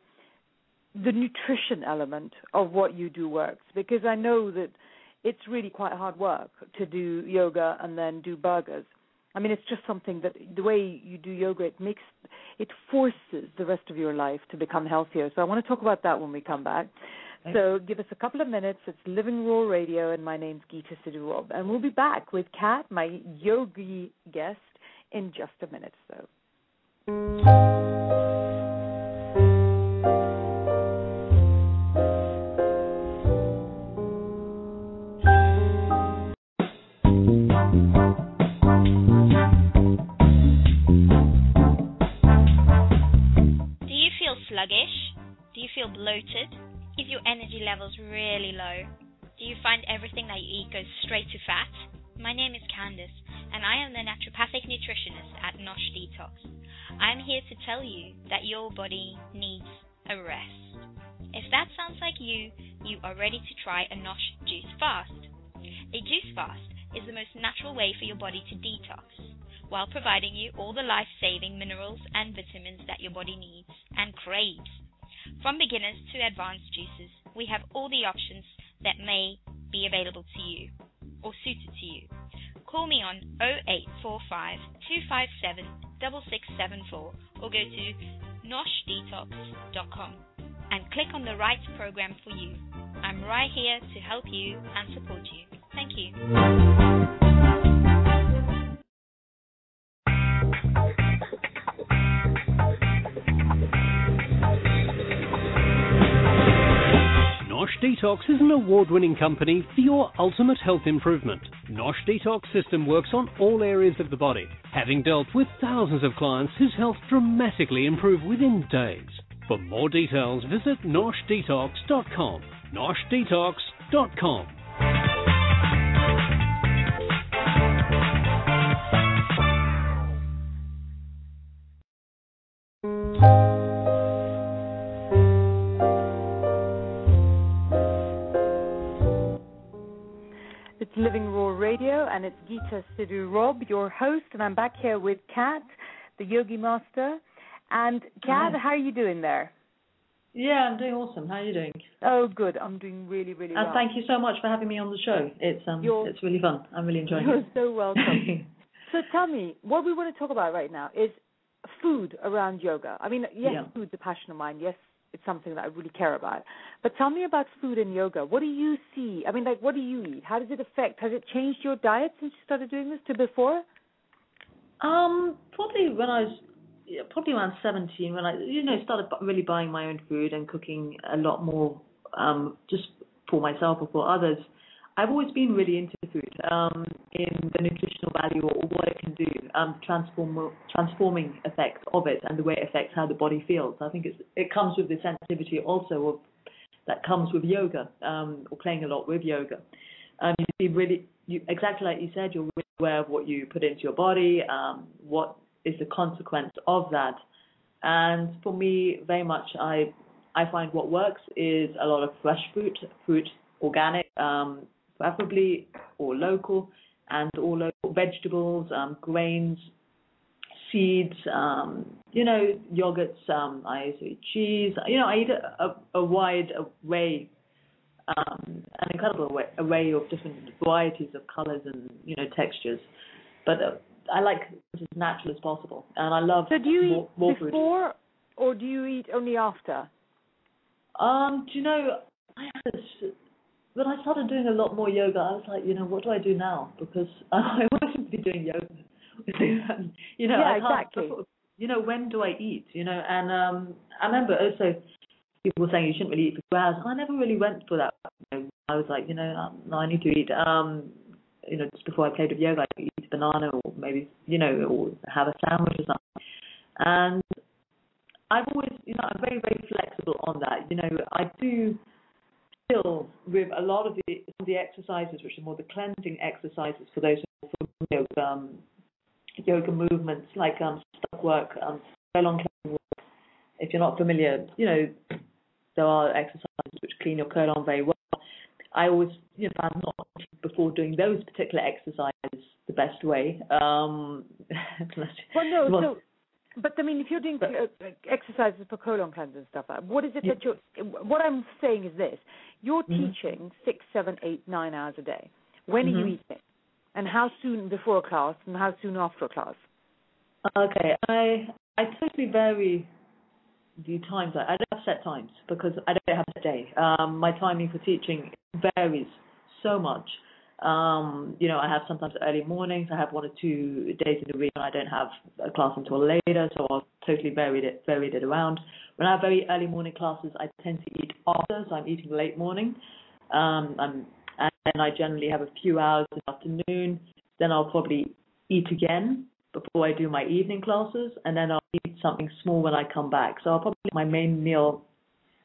the nutrition element of what you do works, because I know that it's really quite hard work to do yoga and then do burgers. I mean, it's just something that the way you do yoga, it makes, it forces the rest of your life to become healthier. So I want to talk about that when we come back. So give us a couple of minutes. It's Living Raw Radio, and my name's Geeta Sidhu Rob, and we'll be back with Cat, my yogi guest, in just a minute. So. Levels really low? Do you find everything that you eat goes straight to fat? My name is Candice, and I am the naturopathic nutritionist at Nosh Detox. I am here to tell you that your body needs a rest. If that sounds like you, you are ready to try a Nosh juice fast. A juice fast is the most natural way for your body to detox while providing you all the life saving minerals and vitamins that your body needs and craves. From beginners to advanced juices, we have all the options that may be available to you or suited to you. Call me on 0845 257 6674 or go to noshdetox.com and click on the right program for you. I'm right here to help you and support you. Thank you. Nosh Detox is an award winning company for your ultimate health improvement. Nosh Detox system works on all areas of the body, having dealt with thousands of clients whose health dramatically improved within days. For more details, visit noshdetox.com. noshdetox.com. and it's Geeta Sidhu Rob, your host, and I'm back here with Cat, the yogi master. And Cat, Hi. how are you doing there? Yeah, I'm doing awesome. How are you doing? Oh, good. I'm doing really, really well. And thank you so much for having me on the show. It's um, You're- it's really fun. I'm really enjoying You're it. so welcome. so tell me, what we want to talk about right now is food around yoga. I mean, yes, Yeah. food's a passion of mine. Yes, it's something that I really care about. But tell me about food and yoga. What do you see? I mean, like, what do you eat? How does it affect? Has it changed your diet since you started doing this to before? Um, probably when I was probably around 17 when I you know started really buying my own food and cooking a lot more um just for myself or for others. I've always been really into food, um, in the nutritional value or, what it can do, um, transform, transforming effects of it, and the way it affects how the body feels. I think it's, it comes with the sensitivity also of that comes with yoga, um, or playing a lot with yoga. Um, you see, really, you, exactly like you said, you're really aware of what you put into your body, um, what is the consequence of that. And for me, very much, I I find what works is a lot of fresh fruit, fruit organic, um, preferably or local, and all local vegetables, um, grains, seeds, um, you know, yogurts. Um, I eat cheese. You know, I eat a, a, a wide array, um, an incredible array of different varieties of colors and you know textures. But uh, I like as natural as possible, and I love. So do you more, more eat before, or do you eat only after? Um, do you know? I had a, when I started doing a lot more yoga, I was like, you know, what do I do now? Because I to be doing yoga. you know, yeah, I exactly. You know, when do I eat? You know, and um, I remember also people were saying you shouldn't really eat for two hours. I never really went for that. You know, I was like, you know, um, no, I need to eat. Um, you know, just before I played with yoga, I'd eat a banana or maybe, you know, or have a sandwich or something. And I've always, you know, I'm very, very flexible on that. You know, I do still with a lot of the the exercises, which are more the cleansing exercises for those who are familiar with um, yoga movements like um, stuck work, um, colon cleansing work. If you're not familiar, you know there are exercises which clean your colon very well. I always, you know, found not before doing those particular exercises the best way. Um, well, no, so but I mean, if you're doing uh, exercises for colon cleanse and stuff, uh, what is it yeah. that you're? What I'm saying is this: you're mm-hmm. teaching six, seven, eight, nine hours a day. When mm-hmm. are you mm-hmm. eating? And how soon before a class, and how soon after a class? Okay, I I totally vary the times. I, I don't have set times because I don't have a day. Um, my timing for teaching varies so much. Um, you know, I have sometimes early mornings. I have one or two days in the week when I don't have a class until later, so I'll totally varied it varied it around. When I have very early morning classes, I tend to eat after, so I'm eating late morning. Um, I'm, and then I generally have a few hours in the afternoon. Then I'll probably eat again before I do my evening classes, and then I'll eat something small when I come back. So I'll probably my main meal.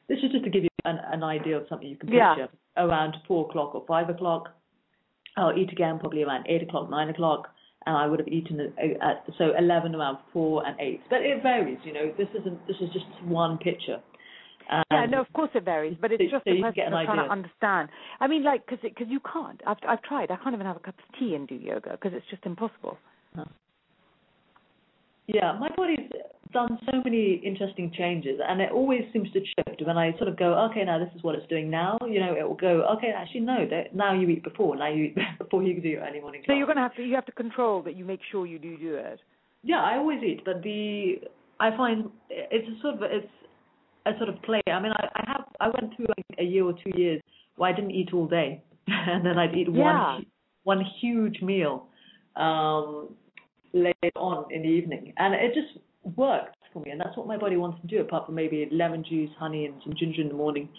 This is just to give you an, an idea of something you can picture yeah. around four o'clock or five o'clock I'll eat again probably around eight o'clock, nine o'clock, and I would have eaten at, so eleven around four and eight. But it varies, you know. This isn't. This is just one picture. Um, yeah, no, of course it varies, but it's so, just so a question of trying to understand. I mean, like, because because you can't. I've I've tried. I can't even have a cup of tea and do yoga because it's just impossible. Huh. Yeah, my body's done so many interesting changes, and it always seems to shift when I sort of go, okay, now this is what it's doing now. You know, it will go, okay, actually no, now you eat before, now you eat before you do your early morning. So you're gonna have to you have to control that you make sure you do do it. Yeah, I always eat, but the I find it's a sort of it's a sort of play. I mean, I, I have I went through like a year or two years where I didn't eat all day, and then I'd eat yeah. one one huge meal um later on in the evening, and it just worked for me, and that's what my body wants to do. Apart from maybe lemon juice, honey, and some ginger in the morning,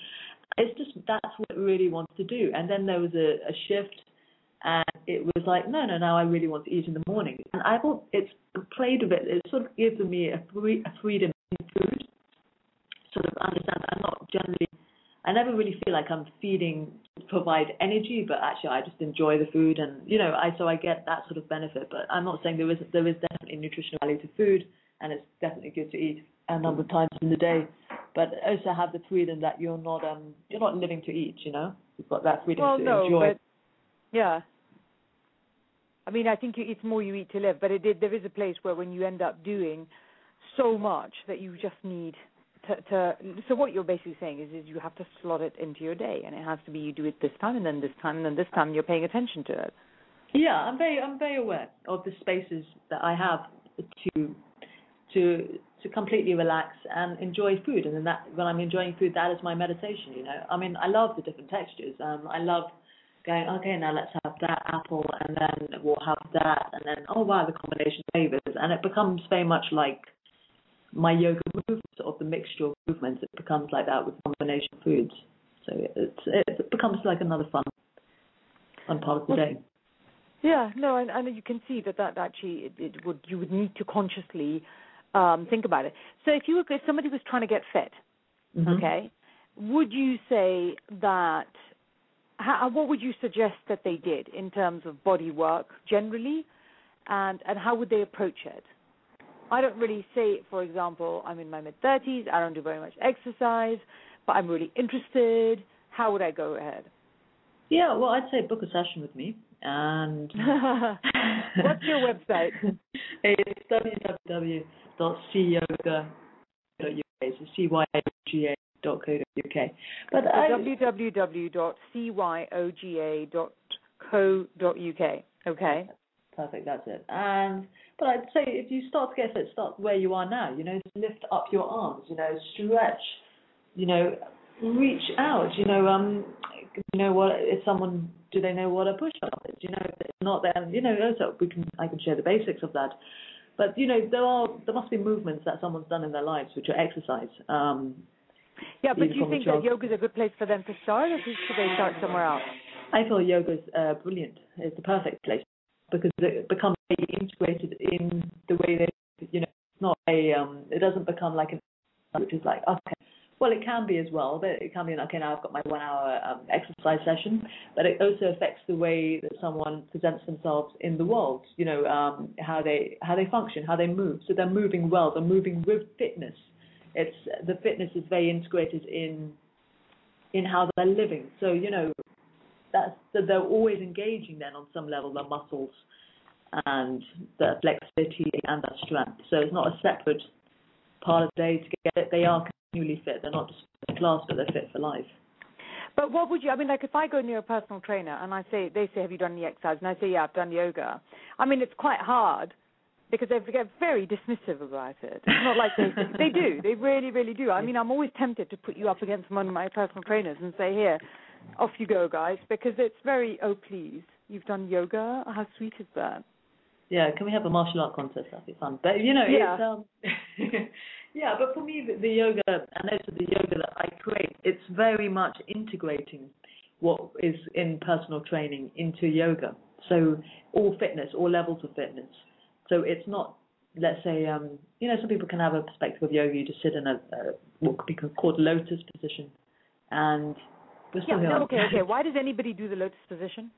it's just that's what it really wants to do. And then there was a, a shift, and it was like, no, no, now I really want to eat in the morning. And I thought it's played a bit. It sort of gives me a, free, a freedom in food. Sort of understand. I'm not generally. I never really feel like I'm feeding to provide energy, but actually I just enjoy the food, and you know, I so I get that sort of benefit. But I'm not saying there is there is definitely nutritional value to food and it's definitely good to eat a number of times in the day. But also have the freedom that you're not um you're not living to eat, you know. You've got that freedom well, to no, enjoy. But, yeah. I mean, I think it's more you eat to live, but it, it, there is a place where when you end up doing so much that you just need to, to so what you're basically saying is is you have to slot it into your day and it has to be you do it this time and then this time and then this time you're paying attention to it. Yeah, I'm very I'm very aware of the spaces that I have to to to completely relax and enjoy food. And then that when I'm enjoying food, that is my meditation. You know, I mean, I love the different textures. Um, I love going, okay, now let's have that apple, and then we'll have that, and then oh wow, the combination flavors, and it becomes very much like my yoga movements of the mixture of movements. It becomes like that with combination foods. So it's it becomes like another fun on part of the day. Yeah, no, and, and you can see that that actually it, it would you would need to consciously um, think about it. So if you were if somebody was trying to get fit, Mm-hmm. okay, would you say that? How, what would you suggest that they did in terms of body work generally, and and how would they approach it? I don't really say, for example, I'm in my mid thirties. I don't do very much exercise, but I'm really interested. How would I go ahead? Yeah, well, I'd say book a session with me, and What's your website? it's www.cyoga.uk. So cyoga.co.uk. But I, www.cyoga.co.uk. Okay. Perfect, that's it. And but I'd say if you start to get it, start where you are now. You know, lift up your arms. You know, stretch. You know, reach out. You know, um, you know what? If someone do they know what a push up is? You know, if it's not there. You know, also we can I can share the basics of that. But you know, there are there must be movements that someone's done in their lives which are exercise. Um, Yeah, but do you think that yoga is a good place for them to start, or should they start somewhere else? I feel yoga's uh, brilliant. It's the perfect place because it becomes integrated in the way they, you know, it's not a, um, it doesn't become like an, which is like, okay, well, it can be as well, but it can be, okay, now I've got my one hour um, exercise session, but it also affects the way that someone presents themselves in the world, you know, um, how they, how they function, how they move. So they're moving well, they're moving with fitness. It's, the fitness is very integrated in, in how they're living. So, you know, that's that they're always engaging then on some level their muscles and their flexibility and their strength. So it's not a separate part of the day to get it. They are continually fit. They're not just in class, but they're fit for life. But what would you? I mean, like if I go near a personal trainer and I say, they say, "Have you done any exercise?" and I say, "Yeah, I've done yoga." I mean, it's quite hard because they get very dismissive about it. It's not like they they do. They really, really do. I mean, I'm always tempted to put you up against one of my personal trainers and say, "Here, off you go, guys," because it's very, "Oh, please, you've done yoga. How sweet is that?" Yeah, can we have a martial art contest? That'd be fun. But you know, Yeah. um, yeah. But for me, the, the yoga and also the yoga that I create, it's very much integrating what is in personal training into yoga. So all fitness, all levels of fitness. So it's not, let's say, um, you know, some people can have a perspective of yoga. You just sit in a, a what could be called lotus position, and Yeah. No, okay. Okay. Why does anybody do the lotus position?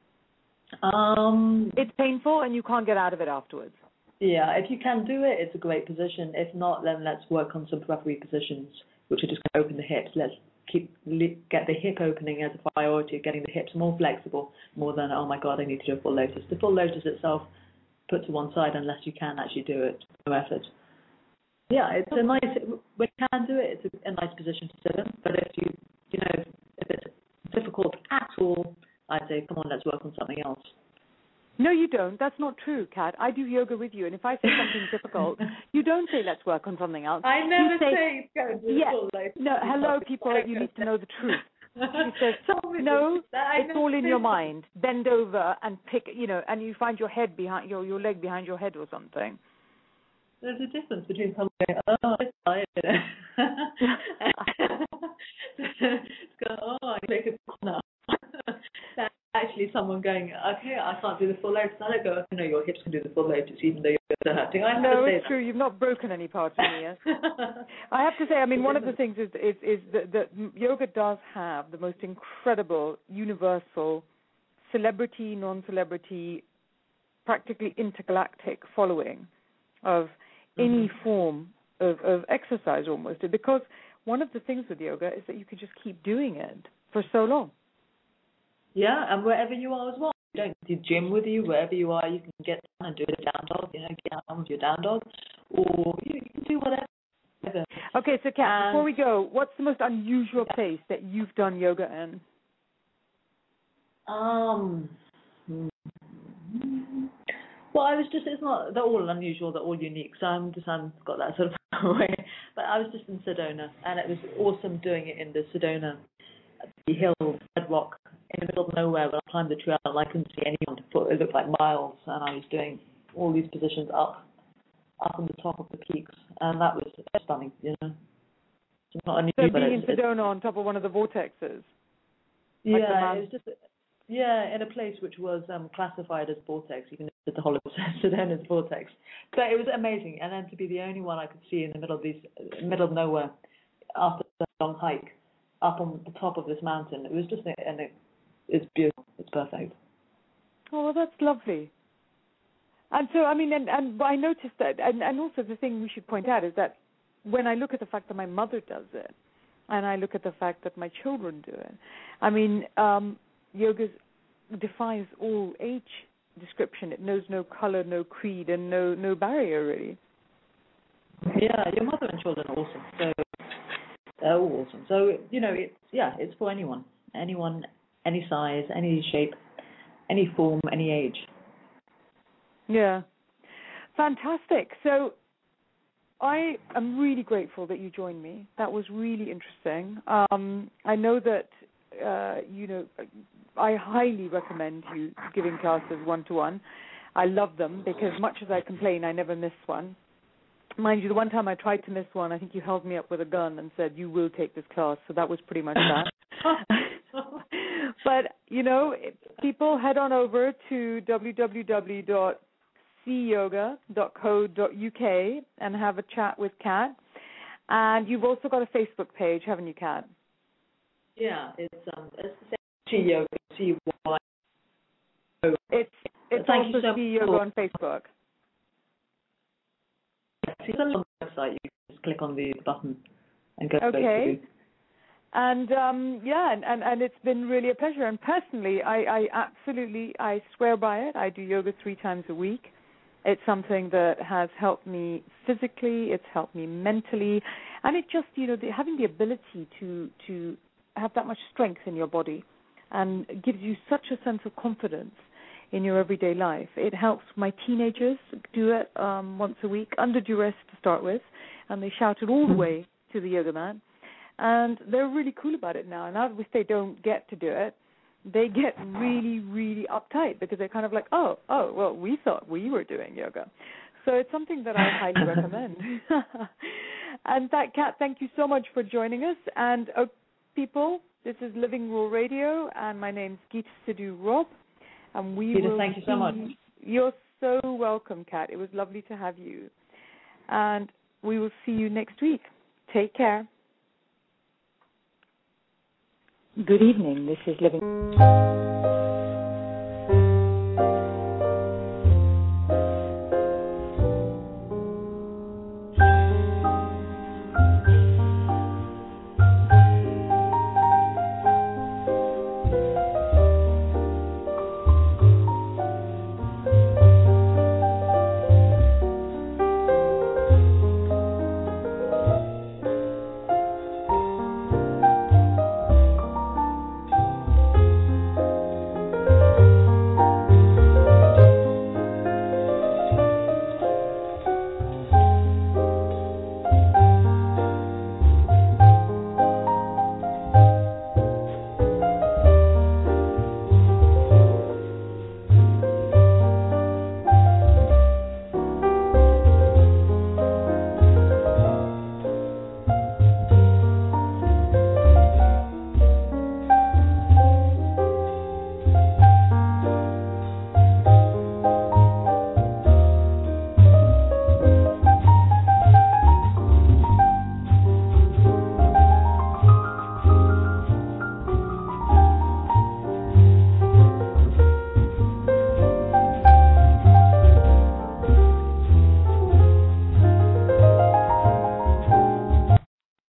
Um, It's painful and you can't get out of it afterwards. Yeah, if you can do it, it's a great position. If not, then let's work on some periphery positions, which are just open the hips. Let's keep get the hip opening as a priority, getting the hips more flexible, more than oh my god, I need to do a full lotus. The full lotus itself, put to one side unless you can actually do it. No effort. Yeah, it's a nice. When you can do it, it's a, a nice position to sit in. But if you, you know, if it's difficult at all, I'd say come on, let's work on something else. No, you don't. That's not true, Cat. I do yoga with you, and if I say something difficult, you don't say let's work on something else. I You never say, it's go and do yeah, full lotus. No, hello, people. You need to know the truth. She says, no, it's all in your mind. Bend over and pick, you know, and you find your head behind your your leg behind your head or something. There's a difference between someone going, oh, it's tired. it's going, oh, I can take a corner. That's actually someone going, okay, I can't do the full lotus. I don't go, no, your hips can do the full lotus even though you're hurting. I No, it's true. You've not broken any parts of me yet. I have to say, I mean, one of the things is is, is that, that yoga does have the most incredible, universal, celebrity, non-celebrity, practically intergalactic following of mm-hmm. any form of, of exercise almost. Because one of the things with yoga is that you can just keep doing it for so long. Yeah, and wherever you are as well. You don't do gym with you, wherever you are, you can get down and do a down dog, you know, get down with your down dog, or you, you can do whatever. Okay, so Cat, And- before we go, what's the most unusual place that you've done yoga in? Um. Well, I was just, it's not, they're all unusual, they're all unique, so I'm just, I've got that sort of way. But I was just in Sedona, and it was awesome doing it in the Sedona, the hill, bedrock, in the middle of nowhere, when I climbed the trail, and I couldn't see anyone it looked like miles, and I was doing all these positions up, up on the top of the peaks, and that was stunning, you know. It's not So unusual, but being in Sedona on top of one of the vortexes. like yeah, it was just Yeah, in a place which was um, classified as vortex, even if the Hollywood Sedona as vortex. But it was amazing, and then to be the only one I could see in the middle of these, middle of nowhere, after a long hike, up on the top of this mountain. It was just, and it, it's beautiful. It's perfect. Oh, well, that's lovely. And so, I mean, and, and I noticed that, and, and also the thing we should point out is that when I look at the fact that my mother does it, and I look at the fact that my children do it, I mean, um, yoga defies all age description. It knows no color, no creed, and no no barrier really. Yeah, your mother and children are awesome. So they're all awesome. So you know, it's yeah, it's for anyone, anyone, any size, any shape, any form, any age. Yeah, fantastic. So I am really grateful that you joined me. That was really interesting. Um, I know that uh, you know I highly recommend you giving classes one to one. I love them because much as I complain, I never miss one. Mind you, the one time I tried to miss one, I think you held me up with a gun and said, "You will take this class." So that was pretty much that. but you know, people head on over to www.cyoga.co.uk and have a chat with Cat. And you've also got a Facebook page, haven't you, Cat? Yeah, it's um, it's the same yoga. C Y. It's it's Thank also so C Yoga on Facebook. It's on the website. You just click on the button and go Okay. And um, yeah, and, and, and it's been really a pleasure. And personally, I, I absolutely I swear by it. I do yoga three times a week. It's something that has helped me physically. It's helped me mentally, and it just you know the, having the ability to to have that much strength in your body, and gives you such a sense of confidence in your everyday life. It helps my teenagers do it um, once a week under duress to start with, and they shout it all the way to the yoga mat and they're really cool about it now. And now if they don't get to do it, they get really, really uptight because they're kind of like, oh, oh, well, we thought we were doing yoga. So it's something that I highly recommend. and that Cat, thank you so much for joining us. And uh, people, this is Living Raw Radio, and my name's Geeta Sidhu Rob. And we Geeta, will thank you so much. You're so welcome, Cat. It was lovely to have you. And we will see you next week. Take care. Good evening. This is Living.